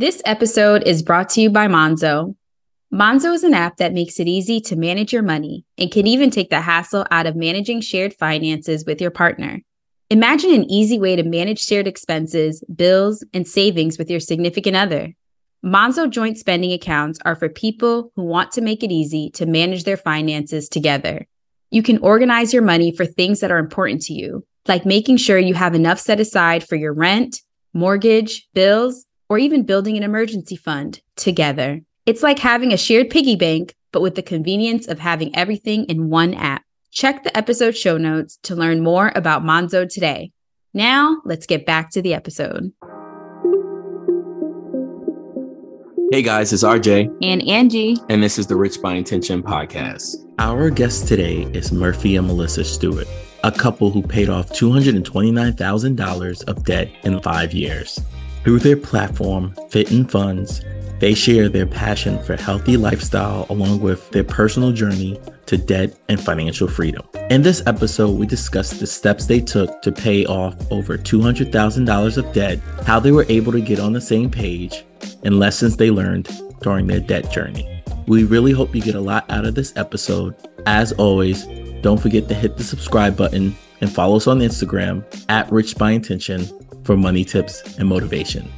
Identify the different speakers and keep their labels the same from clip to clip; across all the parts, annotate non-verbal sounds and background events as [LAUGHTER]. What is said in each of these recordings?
Speaker 1: This episode is brought to you by Monzo. Monzo is an app that makes it easy to manage your money and can even take the hassle out of managing shared finances with your partner. Imagine an easy way to manage shared expenses, bills, and savings with your significant other. Monzo joint spending accounts are for people who want to make it easy to manage their finances together. You can organize your money for things that are important to you, like making sure you have enough set aside for your rent, mortgage, bills, or even building an emergency fund together. It's like having a shared piggy bank, but with the convenience of having everything in one app. Check the episode show notes to learn more about Monzo today. Now, let's get back to the episode.
Speaker 2: Hey guys, it's RJ.
Speaker 1: And Angie.
Speaker 2: And this is the Rich by Intention podcast.
Speaker 3: Our guest today is Murphy and Melissa Stewart, a couple who paid off $229,000 of debt in five years. Through their platform, Fit and Funds, they share their passion for healthy lifestyle along with their personal journey to debt and financial freedom. In this episode, we discuss the steps they took to pay off over $200,000 of debt, how they were able to get on the same page, and lessons they learned during their debt journey. We really hope you get a lot out of this episode. As always, don't forget to hit the subscribe button and follow us on Instagram at Rich by Intention for money tips and motivation.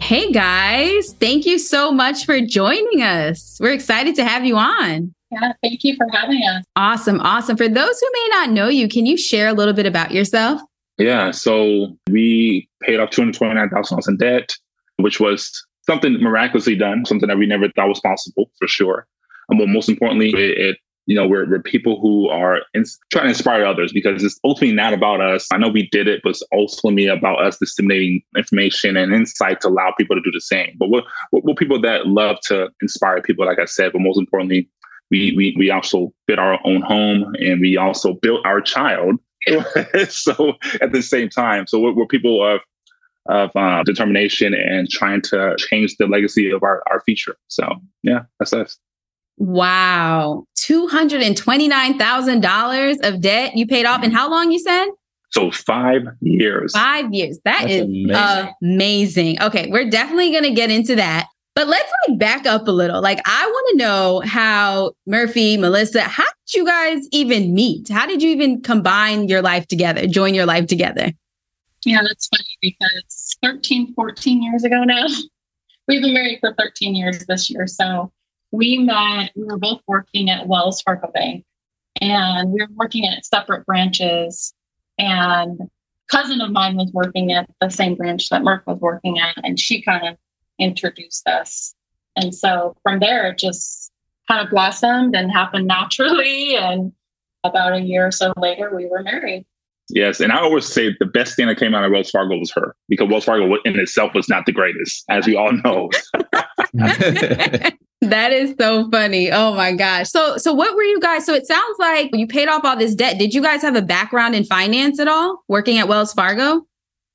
Speaker 1: Hey guys, thank you so much for joining us. We're excited to have you on.
Speaker 4: Yeah, thank you for having us.
Speaker 1: Awesome, awesome. For those who may not know you, can you share a little bit about yourself?
Speaker 5: Yeah, so we paid off $229,000 in debt, which was something miraculously done, something that we never thought was possible for sure. But most importantly, it, it you know, we're, we're people who are in, trying to inspire others because it's ultimately not about us. I know we did it, but it's ultimately about us disseminating information and insight to allow people to do the same. But we're, we're people that love to inspire people, like I said, but most importantly, we, we, we also built our own home and we also built our child. [LAUGHS] so at the same time, so we're, we're people of, of uh, determination and trying to change the legacy of our, our future. So yeah, that's us.
Speaker 1: Wow. $229,000 of debt you paid off in how long you said?
Speaker 5: So five years.
Speaker 1: Five years. That That's is amazing. amazing. Okay, we're definitely going to get into that. But let's like back up a little. Like I want to know how Murphy, Melissa, how did you guys even meet? How did you even combine your life together, join your life together?
Speaker 4: Yeah, that's funny because 13, 14 years ago now. [LAUGHS] We've been married for 13 years this year. So we met, we were both working at Wells Fargo Bank and we were working at separate branches. And cousin of mine was working at the same branch that Murph was working at, and she kind of introduced us. And so from there, it just kind of blossomed and happened naturally. And about a year or so later, we were married.
Speaker 5: Yes, and I always say the best thing that came out of Wells Fargo was her because Wells Fargo in itself was not the greatest, as we all know. [LAUGHS] [LAUGHS]
Speaker 1: That is so funny. Oh my gosh. So so what were you guys? So it sounds like you paid off all this debt. Did you guys have a background in finance at all? Working at Wells Fargo?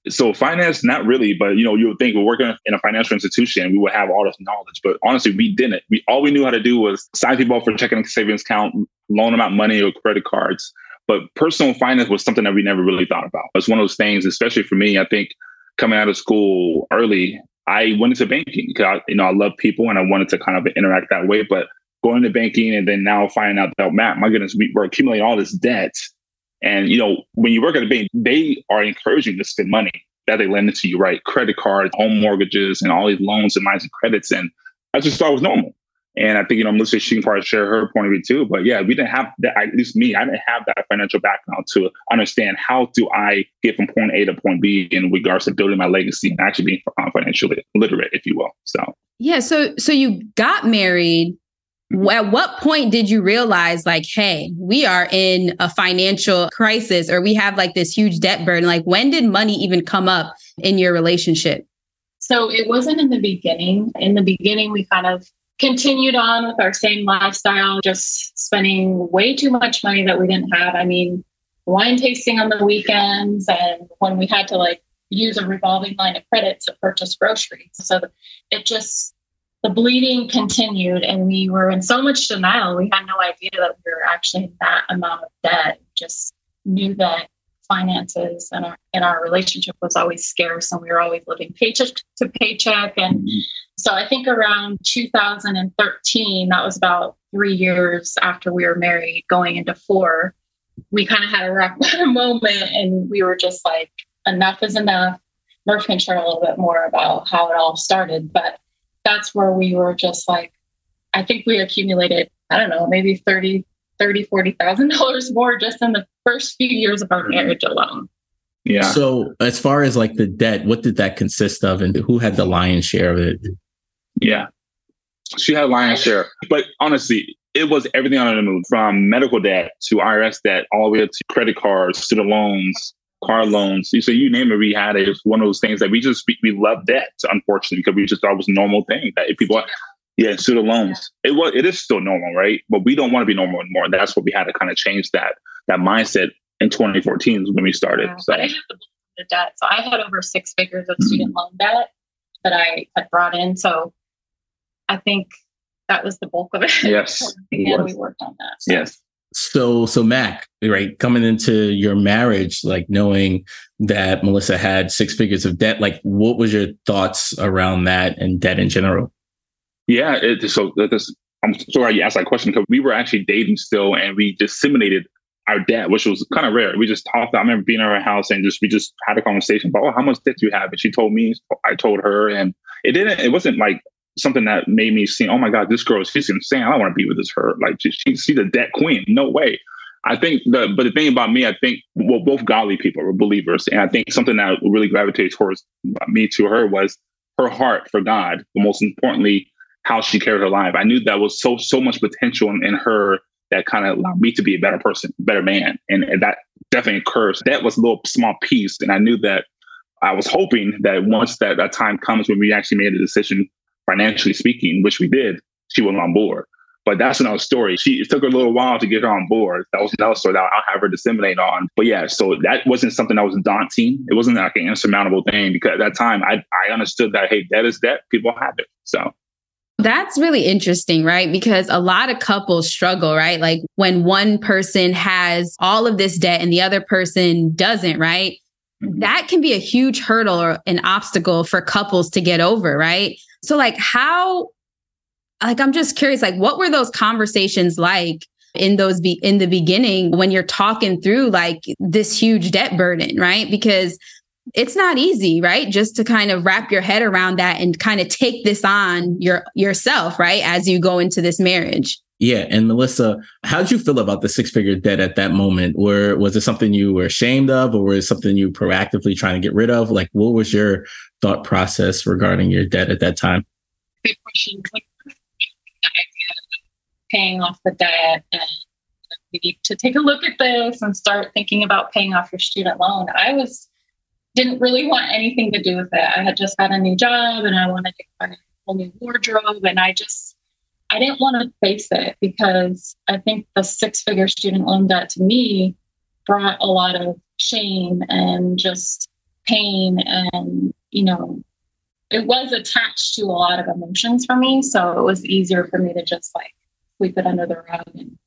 Speaker 5: So finance, not really, but you know, you would think we're working in a financial institution, we would have all this knowledge. But honestly, we didn't. We all we knew how to do was sign people up for checking savings account, loan them out money or credit cards. But personal finance was something that we never really thought about. It's one of those things, especially for me. I think coming out of school early, I went into banking because I, you know I love people and I wanted to kind of interact that way. But going to banking and then now finding out that Matt, my goodness, we, we're accumulating all this debt. And you know, when you work at a bank, they are encouraging you to spend money that they lend it to you, right? Credit cards, home mortgages, and all these loans and lines of credits. And I just thought it was normal. And I think, you know, Melissa, she can probably share her point of view too. But yeah, we didn't have that, at least me, I didn't have that financial background to understand how do I get from point A to point B in regards to building my legacy and actually being uh, financially literate, if you will. So,
Speaker 1: yeah. So, so you got married. At what point did you realize, like, hey, we are in a financial crisis or we have like this huge debt burden? Like, when did money even come up in your relationship?
Speaker 4: So, it wasn't in the beginning. In the beginning, we kind of continued on with our same lifestyle, just spending way too much money that we didn't have. I mean, wine tasting on the weekends and when we had to like use a revolving line of credit to purchase groceries. So it just, the bleeding continued and we were in so much denial. We had no idea that we were actually in that amount of debt. Just knew that finances and our and our relationship was always scarce and we were always living paycheck to paycheck and mm-hmm. so i think around 2013 that was about three years after we were married going into four we kind of had a rock bottom [LAUGHS] moment and we were just like enough is enough murph can share a little bit more about how it all started but that's where we were just like i think we accumulated i don't know maybe 30 thirty, forty thousand dollars more just in the first few years of our mm-hmm. marriage alone.
Speaker 3: Yeah. So as far as like the debt, what did that consist of and who had the lion's share of it?
Speaker 5: Yeah. She had a lion's share. But honestly, it was everything under the moon from medical debt to IRS debt, all the way to credit cards, student loans, car loans. So you name it, we had it. It was one of those things that we just, we, we love debt, unfortunately, because we just thought it was a normal thing that if people, yeah, student loans. It was it is still normal, right? But we don't want to be normal anymore. That's what we had to kind of change that that mindset in 2014 when we started.
Speaker 4: so. I had the debt. So I had over six figures of student mm-hmm. loan debt that I had brought in. So I think that was the bulk of it. [LAUGHS]
Speaker 5: Yes.
Speaker 4: and we worked on that. So.
Speaker 5: Yes.
Speaker 3: So, so Mac, right, coming into your marriage, like knowing that Melissa had six figures of debt, like what was your thoughts around that and debt in general?
Speaker 5: Yeah, it, so this, I'm sorry you asked that question because we were actually dating still, and we disseminated our debt, which was kind of rare. We just talked. I remember being at her house and just we just had a conversation about, oh, how much debt do you have? And she told me, I told her, and it didn't. It wasn't like something that made me see, oh my god, this girl, she's insane. I don't want to be with this her. Like she, she's a debt queen. No way. I think the but the thing about me, I think well, both godly people were believers, and I think something that really gravitated towards me to her was her heart for God. But most importantly, how she carried her life. I knew that was so so much potential in, in her that kind of allowed me to be a better person, better man, and, and that definitely occurred. That was a little small piece, and I knew that I was hoping that once that, that time comes when we actually made a decision, financially speaking, which we did, she was on board. But that's another story. She it took her a little while to get her on board. That was another story that I'll have her disseminate on. But yeah, so that wasn't something that was daunting. It wasn't like an insurmountable thing because at that time I I understood that hey, debt is debt. People have it. So
Speaker 1: that's really interesting, right? Because a lot of couples struggle, right? Like when one person has all of this debt and the other person doesn't, right? Mm-hmm. That can be a huge hurdle or an obstacle for couples to get over, right? So, like, how, like, I'm just curious, like, what were those conversations like? in those be in the beginning when you're talking through like this huge debt burden right because it's not easy, right? Just to kind of wrap your head around that and kind of take this on your yourself, right? As you go into this marriage.
Speaker 3: Yeah. And Melissa, how did you feel about the six figure debt at that moment? Were was it something you were ashamed of or was it something you proactively trying to get rid of? Like what was your thought process regarding your debt at that time?
Speaker 4: Good question. the idea of paying off the debt and you need to take a look at this and start thinking about paying off your student loan. I was didn't really want anything to do with it. I had just got a new job and I wanted to buy a whole new wardrobe. And I just, I didn't want to face it because I think the six figure student loan debt to me brought a lot of shame and just pain. And, you know, it was attached to a lot of emotions for me. So it was easier for me to just like sweep it under the rug and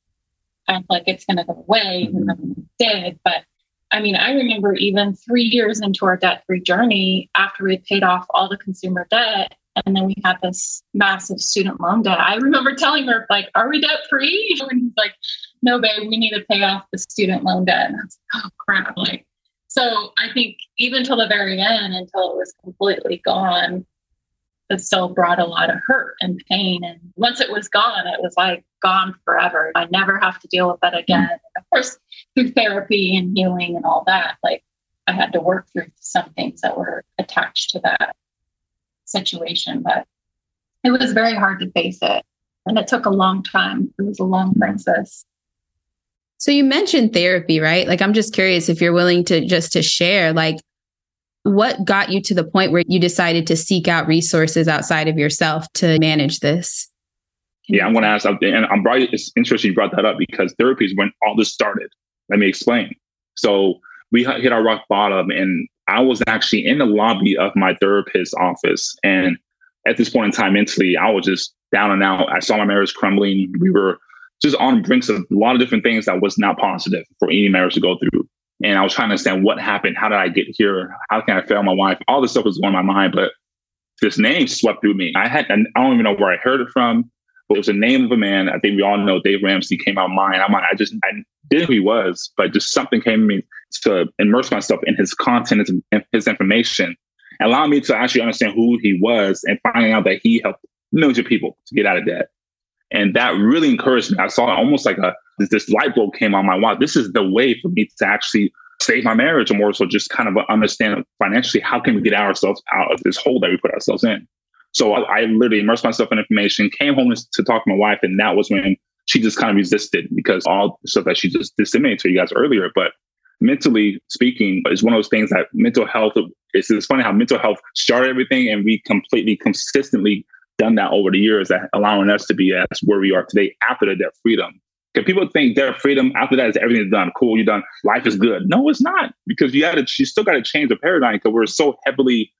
Speaker 4: act like it's going to go away, And though mm-hmm. it did. But I mean, I remember even three years into our debt free journey, after we paid off all the consumer debt, and then we had this massive student loan debt. I remember telling her, like, are we debt free? [LAUGHS] And he's like, no, babe, we need to pay off the student loan debt. And I was like, oh, crap. Like, so I think even till the very end, until it was completely gone, it still brought a lot of hurt and pain. And once it was gone, it was like gone forever. I never have to deal with that again. Of course, through therapy and healing and all that, like I had to work through some things that were attached to that situation. But it was very hard to face it. And it took a long time. It was a long process.
Speaker 1: So you mentioned therapy, right? Like I'm just curious if you're willing to just to share like what got you to the point where you decided to seek out resources outside of yourself to manage this?
Speaker 5: yeah, I'm going to ask, and I'm probably it's interesting you brought that up because therapy is when all this started. Let me explain. So we hit our rock bottom, and I was actually in the lobby of my therapist's office, and at this point in time, mentally, I was just down and out. I saw my marriage crumbling. We were just on brinks of a lot of different things that was not positive for any marriage to go through. And I was trying to understand what happened. How did I get here? How can I fail my wife? All this stuff was going on my mind, but this name swept through me. I had, I don't even know where I heard it from, but it was the name of a man. I think we all know Dave Ramsey came out of mine. I'm I just, I didn't who he was, but just something came to me to immerse myself in his content and his information, allowing me to actually understand who he was and finding out that he helped millions of people to get out of debt. And that really encouraged me. I saw almost like a this light bulb came on my wow, this is the way for me to actually save my marriage or more so just kind of understand financially how can we get ourselves out of this hole that we put ourselves in. So I, I literally immersed myself in information, came home to talk to my wife, and that was when she just kind of resisted because all stuff that she just disseminated to you guys earlier. But mentally speaking, is one of those things that mental health. It's, it's funny how mental health started everything, and we completely consistently done that over the years, that allowing us to be as where we are today after the debt freedom. Because people think debt freedom after that is everything's done, cool, you're done, life is good. No, it's not because you got to, you still got to change the paradigm because we're so heavily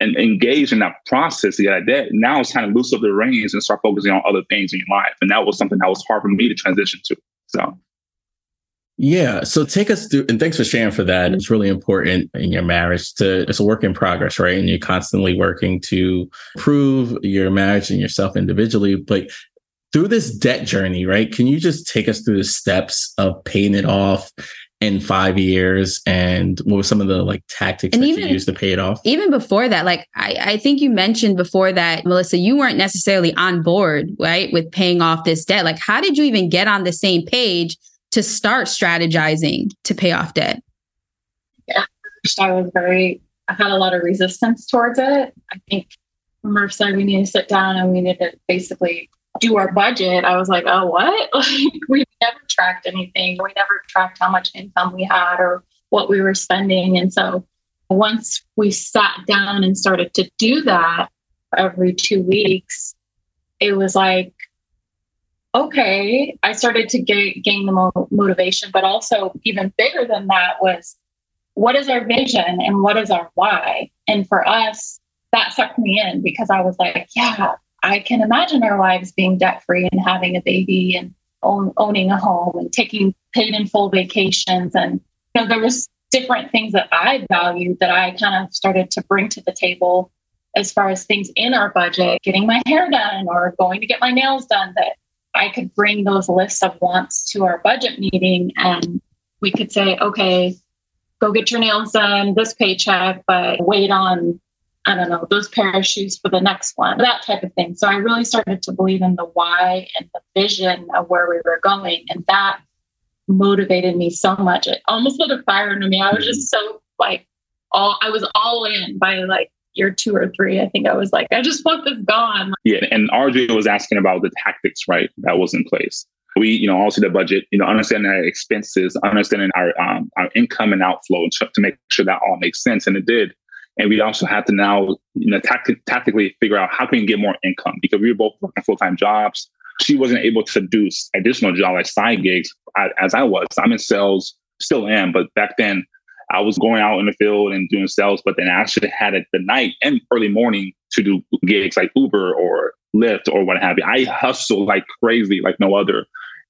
Speaker 5: and engaged in that process to get out debt. Now it's time to loosen up the reins and start focusing on other things in your life. And that was something that was hard for me to transition to. So
Speaker 3: yeah. So take us through, and thanks for sharing for that. Mm-hmm. It's really important in your marriage to, it's a work in progress, right? And you're constantly working to improve your marriage and yourself individually. But through this debt journey, right? Can you just take us through the steps of paying it off in five years and what were some of the like tactics and that even, you used to pay it off?
Speaker 1: Even before that, like I, I think you mentioned before that, Melissa, you weren't necessarily on board, right, with paying off this debt. Like, how did you even get on the same page? to start strategizing to pay off debt?
Speaker 4: Yeah, I was very, I had a lot of resistance towards it. I think Murph said we need to sit down and we need to basically do our budget. I was like, oh, what? [LAUGHS] Like, we never tracked anything. We never tracked how much income we had or what we were spending. And so once we sat down and started to do that every two weeks, it was like okay, I started to gain the mo- motivation, but also even bigger than that was what is our vision and what is our why? And for us, that sucked me in because I was like, yeah, I can imagine our lives being debt free and having a baby and own, owning a home and taking paid in full vacations. And you know, there was different things that I valued that I kind of started to bring to the table as far as things in our budget, getting my hair done or going to get my nails done that I could bring those lists of wants to our budget meeting and we could say, okay, go get your nails done this paycheck, but wait on, I don't know, those pair of shoes for the next one, that type of thing. So I really started to believe in the why and the vision of where we were going. And that motivated me so much. It almost lit a fire into me. I was just so like, all I was all in by like year two or three, I think I was like, I just want this gone.
Speaker 5: Yeah. And RJ was asking about the tactics, right? That was in place. We, you know, also the budget, you know, understanding our expenses, understanding our um, our income and outflow to make sure that all makes sense. And it did. And we also have to now, you know, tactic- tactically figure out how can we get more income because we were both working full time jobs. She wasn't able to do additional job like side gigs as I was. I'm in sales, still am, but back then I was going out in the field and doing sales, but then I actually had it the night and early morning to do gigs like Uber or Lyft or what have you. I hustle like crazy, like no other.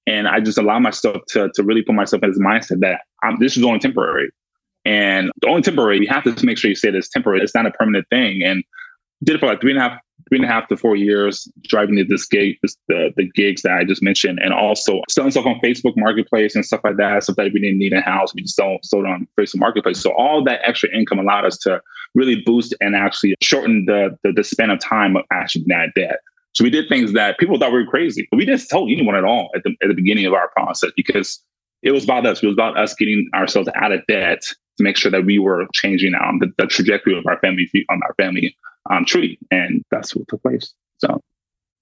Speaker 5: And I just allow myself to, to really put myself in this mindset that I'm, this is only temporary. And only temporary, you have to make sure you say this temporary. It's not a permanent thing. And did it for like three and a half, three and a half to four years driving to this gig, this, the, the gigs that I just mentioned, and also selling stuff on Facebook Marketplace and stuff like that, stuff that we didn't need in house. We just sold, sold on Facebook Marketplace. So all that extra income allowed us to really boost and actually shorten the, the, the span of time of actually that debt. So we did things that people thought we were crazy. But we didn't tell anyone at all at the, at the beginning of our process because it was about us. It was about us getting ourselves out of debt to make sure that we were changing um, the, the trajectory of our family on our family um, tree. And that's what took place. So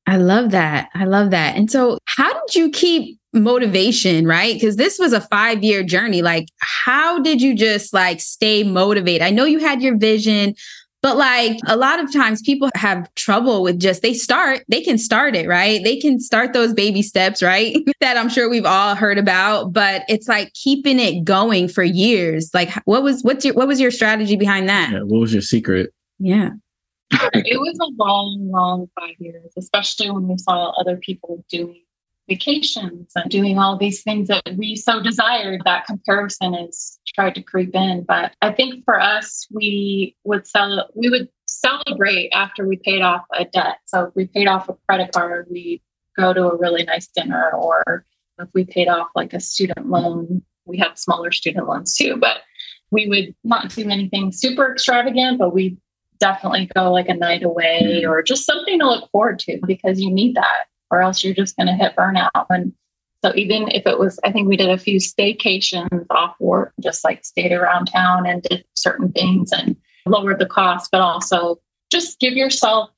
Speaker 1: I love that. I love that. And so, how did you keep motivation, right? Because this was a five year journey. Like, how did you just like stay motivated? I know you had your vision, but like a lot of times people have trouble with just they start, they can start it, right? They can start those baby steps, right? [LAUGHS] that I'm sure we've all heard about, but it's like keeping it going for years. Like what was what's your what was your strategy behind that?
Speaker 3: Yeah, what was your secret?
Speaker 1: Yeah
Speaker 4: it was a long, long five years, especially when we saw other people doing vacations and doing all these things that we so desired, that comparison is tried to creep in. But I think for us, we would sell we would celebrate after we paid off a debt. So if we paid off a credit card, we go to a really nice dinner or if we paid off like a student loan, we have smaller student loans too, but we would not do anything super extravagant, but we definitely go like a night away mm-hmm. or just something to look forward to because you need that or else you're just going to hit burnout. And so even if it was, I think we did a few staycations off work, just like stayed around town and did certain things and lowered the cost, but also just give yourself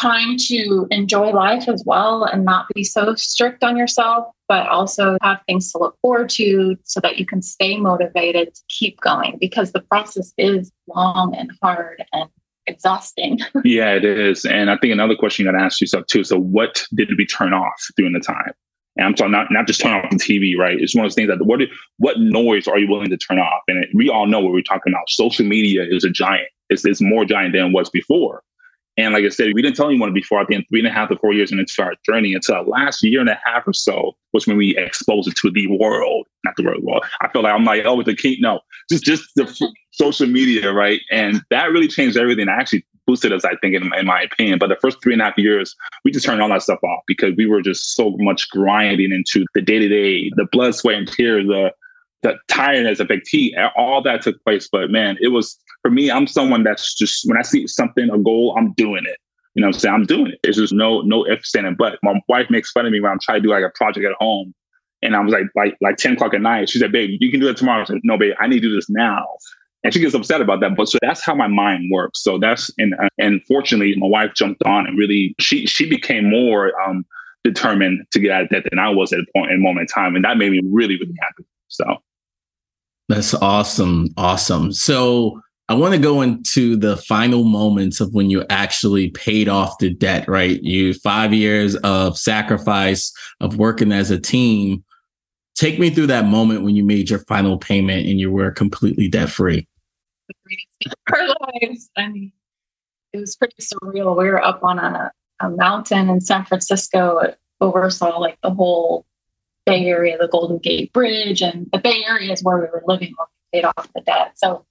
Speaker 4: time to enjoy life as well and not be so strict on yourself, but also have things to look forward to so that you can stay motivated to keep going because the process is long and hard and exhausting. [LAUGHS]
Speaker 5: yeah, it is. And I think another question you got to ask yourself too. So, what did we turn off during the time? And I'm talking not, not just turn off the TV, right? It's one of those things that what what noise are you willing to turn off? And it, we all know what we're talking about. Social media is a giant. It's, it's more giant than it was before. And like I said, we didn't tell anyone before at the end three and a half to four years into our journey until last year and a half or so was when we exposed it to the world, not the world. Well, I feel like I'm like, oh, with the king. No, just just the f- social media, right? And that really changed everything. I actually boosted us, I think, in, in, my opinion. But the first three and a half years, we just turned all that stuff off because we were just so much grinding into the day to day, the blood, sweat, and tears, the the tiredness of fatigue, all that took place. But man, it was for me. I'm someone that's just when I see something, a goal, I'm doing it. You know, I'm saying I'm doing it. It's just no no if saying but. My wife makes fun of me when I'm trying to do like a project at home, and I was like like like ten o'clock at night. She said, "Babe, you can do it tomorrow." Said, "No, babe, I need to do this now." and she gets upset about that. But so that's how my mind works. So that's and and fortunately, my wife jumped on and really she she became more um, determined to get out of debt than I was at a point in moment in time, and that made me really really happy. So
Speaker 3: that's awesome, awesome. So I want to go into the final moments of when you actually paid off the debt. Right, you five years of sacrifice of working as a team. Take me through that moment when you made your final payment and you were completely debt free
Speaker 4: our lives. I mean, it was pretty surreal. We were up on a, a mountain in San Francisco, It oversaw like the whole Bay Area, the Golden Gate Bridge, and the Bay Area is where we were living when we paid off the debt. So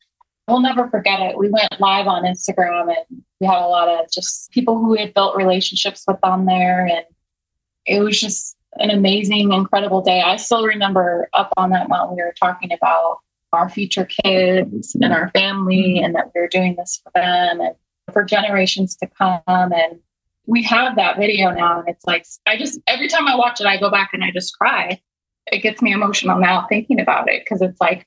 Speaker 4: we'll never forget it. We went live on Instagram and we had a lot of just people who we had built relationships with on there. And it was just an amazing, incredible day. I still remember up on that mountain, we were talking about our future kids and our family and that we're doing this for them and for generations to come and we have that video now and it's like i just every time i watch it i go back and i just cry it gets me emotional now thinking about it because it's like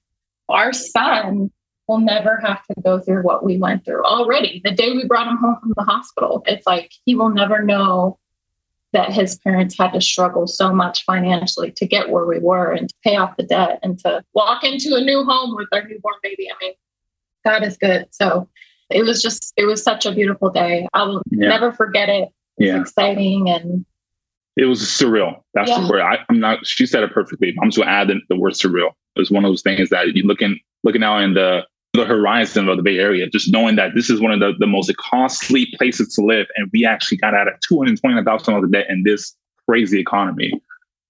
Speaker 4: our son will never have to go through what we went through already the day we brought him home from the hospital it's like he will never know that his parents had to struggle so much financially to get where we were and to pay off the debt and to walk into a new home with our newborn baby. I mean, God is good. So it was just, it was such a beautiful day. I will yeah. never forget it. It yeah. exciting and
Speaker 5: it was surreal. That's yeah. the word. I, am not. She said it perfectly. I'm just gonna add the, the word surreal. It was one of those things that you looking looking out in the the horizon of the Bay Area, just knowing that this is one of the, the most costly places to live. And we actually got out of $229,000 of debt in this crazy economy.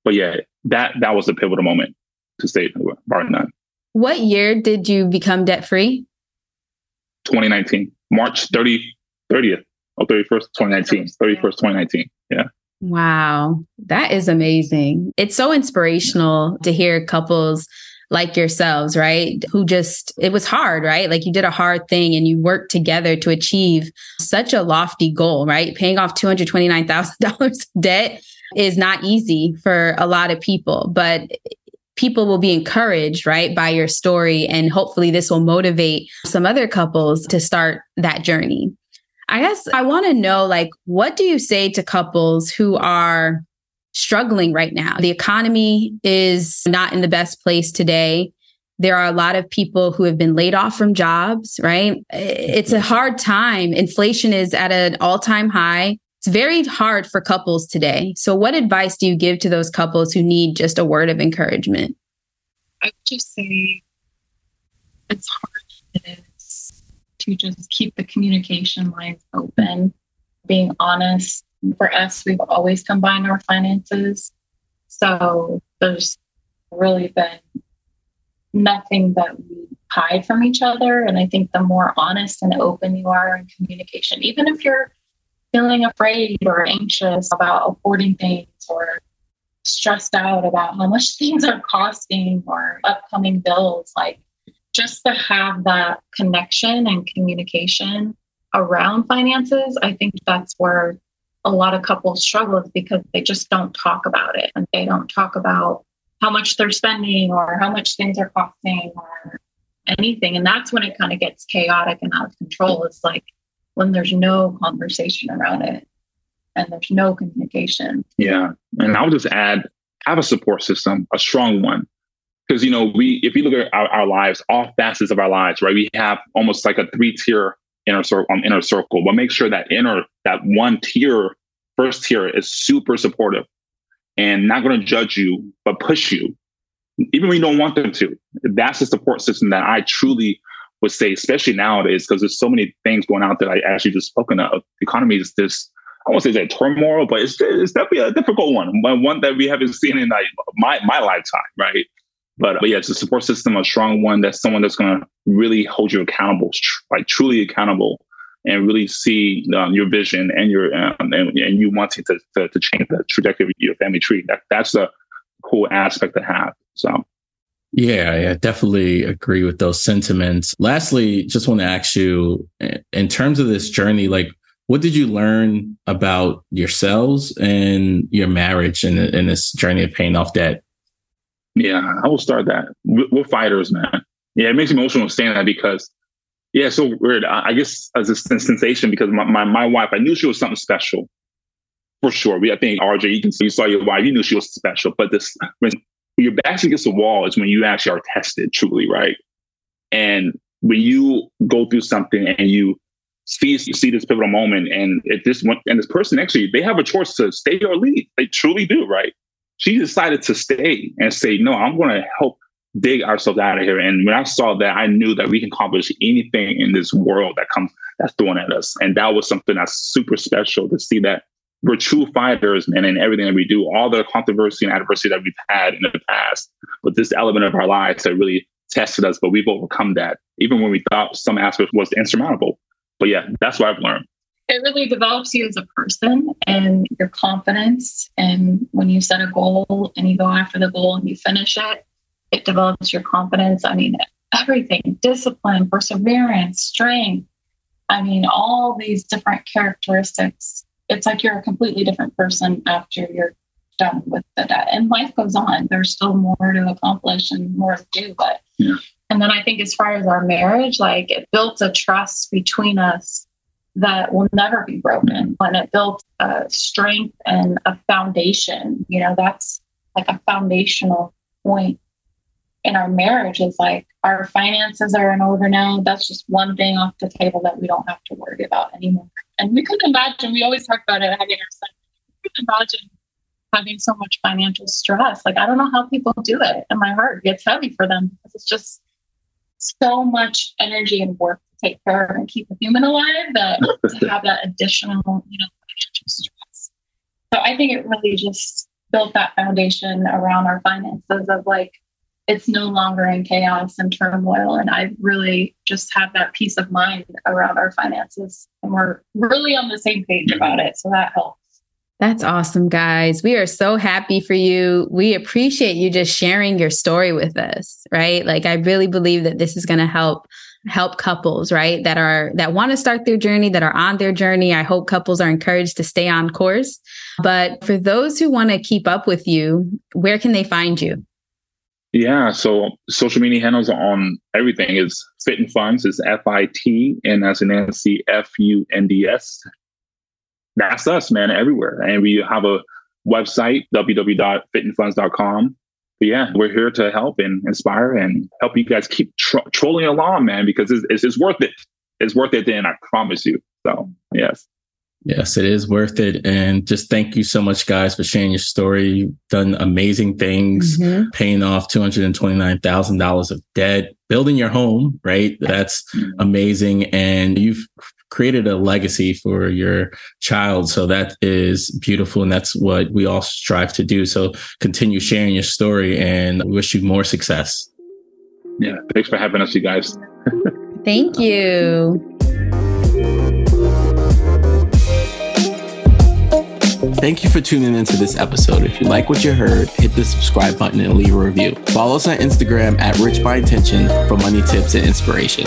Speaker 5: But yeah, that that was the pivotal moment to state bar none.
Speaker 1: What year did you become debt free?
Speaker 5: 2019, March 30, 30th or 31st, 2019, 31st, 2019. Yeah.
Speaker 1: Wow, that is amazing. It's so inspirational to hear couples like yourselves, right? Who just, it was hard, right? Like you did a hard thing and you worked together to achieve such a lofty goal, right? Paying off $229,000 debt is not easy for a lot of people, but people will be encouraged, right, by your story. And hopefully this will motivate some other couples to start that journey. I guess I want to know, like, what do you say to couples who are struggling right now. The economy is not in the best place today. There are a lot of people who have been laid off from jobs, right? It's a hard time. Inflation is at an all time high. It's very hard for couples today. So, what advice do you give to those couples who need just a word of encouragement?
Speaker 4: I would just say it's hard it is to just keep the communication lines open, being honest, For us, we've always combined our finances. So there's really been nothing that we hide from each other. And I think the more honest and open you are in communication, even if you're feeling afraid or anxious about affording things or stressed out about how much [LAUGHS] things are costing or upcoming bills, like just to have that connection and communication around finances, I think that's where a lot of couples struggle because they just don't talk about it and they don't talk about how much they're spending or how much things are costing or anything. And that's when it kind of gets chaotic and out of control. It's like when there's no conversation around it and there's no communication.
Speaker 5: Yeah. And I'll just add have a support system, a strong one. Because, you know, we, if you look at our, our, lives, all facets of our lives, right, we have almost like a three tier inner circle, um, inner circle, but make sure that inner, that one tier, first tier is super supportive and not going to judge you, but push you, even when you don't want them to. That's the support system that I truly would say, especially nowadays, because there's so many things going out that I actually just spoken of. The economy is this, I won't say a turmoil, but it's, it's definitely a difficult one, one that we haven't seen in like my, my lifetime, right? But, but yeah, it's a support system, a strong one that's someone that's going to really hold you accountable, like truly accountable and really see um, your vision and your um, and, and, you wanting to, to, to change the trajectory of your family tree. That that's a cool aspect to have. So.
Speaker 3: Yeah, I definitely agree with those sentiments. Lastly, just want to ask you in terms of this journey, like what did you learn about yourselves and your marriage and in this journey of paying off debt?
Speaker 5: Yeah, I will start that. We're fighters, man. Yeah, it makes me emotional saying that because yeah, so weird. I guess as a sensation because my, my, my wife, I knew she was something special for sure. We, I think RJ, you can see, you saw your wife, you knew she was special. But this, when your back against the wall is when you actually are tested truly, right? And when you go through something and you see you see this pivotal moment, and if this one and this person actually they have a choice to stay or leave, they truly do, right? She decided to stay and say, "No, I'm going to help dig ourselves out of here. And when I saw that, I knew that we can accomplish anything in this world that comes that's thrown at us. And that was something that's super special to see that we're true fighters, and in everything that we do, all the controversy and adversity that we've had in the past, but this element of our lives that really tested us, but we've overcome that, even when we thought some aspect was insurmountable. But yeah, that's what I've learned.
Speaker 4: It really develops you as a person and your confidence. And when you set a goal and you go after the goal and you finish it, it develops your confidence. I mean, everything discipline, perseverance, strength. I mean, all these different characteristics. It's like you're a completely different person after you're done with the debt. And life goes on. There's still more to accomplish and more to do. But, yeah. and then I think as far as our marriage, like it built a trust between us that will never be broken. And it built a strength and a foundation. You know, that's like a foundational point in our marriage is like our finances are in order now. That's just one thing off the table that we don't have to worry about anymore. And we couldn't imagine, we always talk about it having our son. We couldn't imagine having so much financial stress. Like, I don't know how people do it. And my heart gets heavy for them because it's just so much energy and work take care of and keep a human alive that to [LAUGHS] have that additional, you know, financial stress. So I think it really just built that foundation around our finances of like, it's no longer in chaos and turmoil. And I really just have that peace of mind around our finances. And we're really on the same page about it. So that helps.
Speaker 1: That's awesome, guys. We are so happy for you. We appreciate you just sharing your story with us, right? Like I really believe that this is going to help help couples, right? That are that want to start their journey, that are on their journey. I hope couples are encouraged to stay on course. But for those who want to keep up with you, where can they find you?
Speaker 5: Yeah, so social media handles on everything is Fit and Funds is F I T and as in Nancy F U N D S. That's us, man, everywhere. And we have a website www.fitnfunds.com. But yeah, we're here to help and inspire and help you guys keep tro- trolling along, man, because it's, it's, it's worth it. It's worth it. Then I promise you. So yes.
Speaker 3: Yes, it is worth it. And just thank you so much, guys, for sharing your story. You've done amazing things, mm-hmm. paying off $229,000 of debt, building your home, right? That's amazing. And you've created a legacy for your child. So that is beautiful. And that's what we all strive to do. So continue sharing your story and wish you more success.
Speaker 5: Yeah. Thanks for having us, you guys. [LAUGHS]
Speaker 1: Thank you.
Speaker 2: Thank you for tuning into this episode. If you like what you heard, hit the subscribe button and leave a review. Follow us on Instagram at Rich by Intention for money tips and inspiration.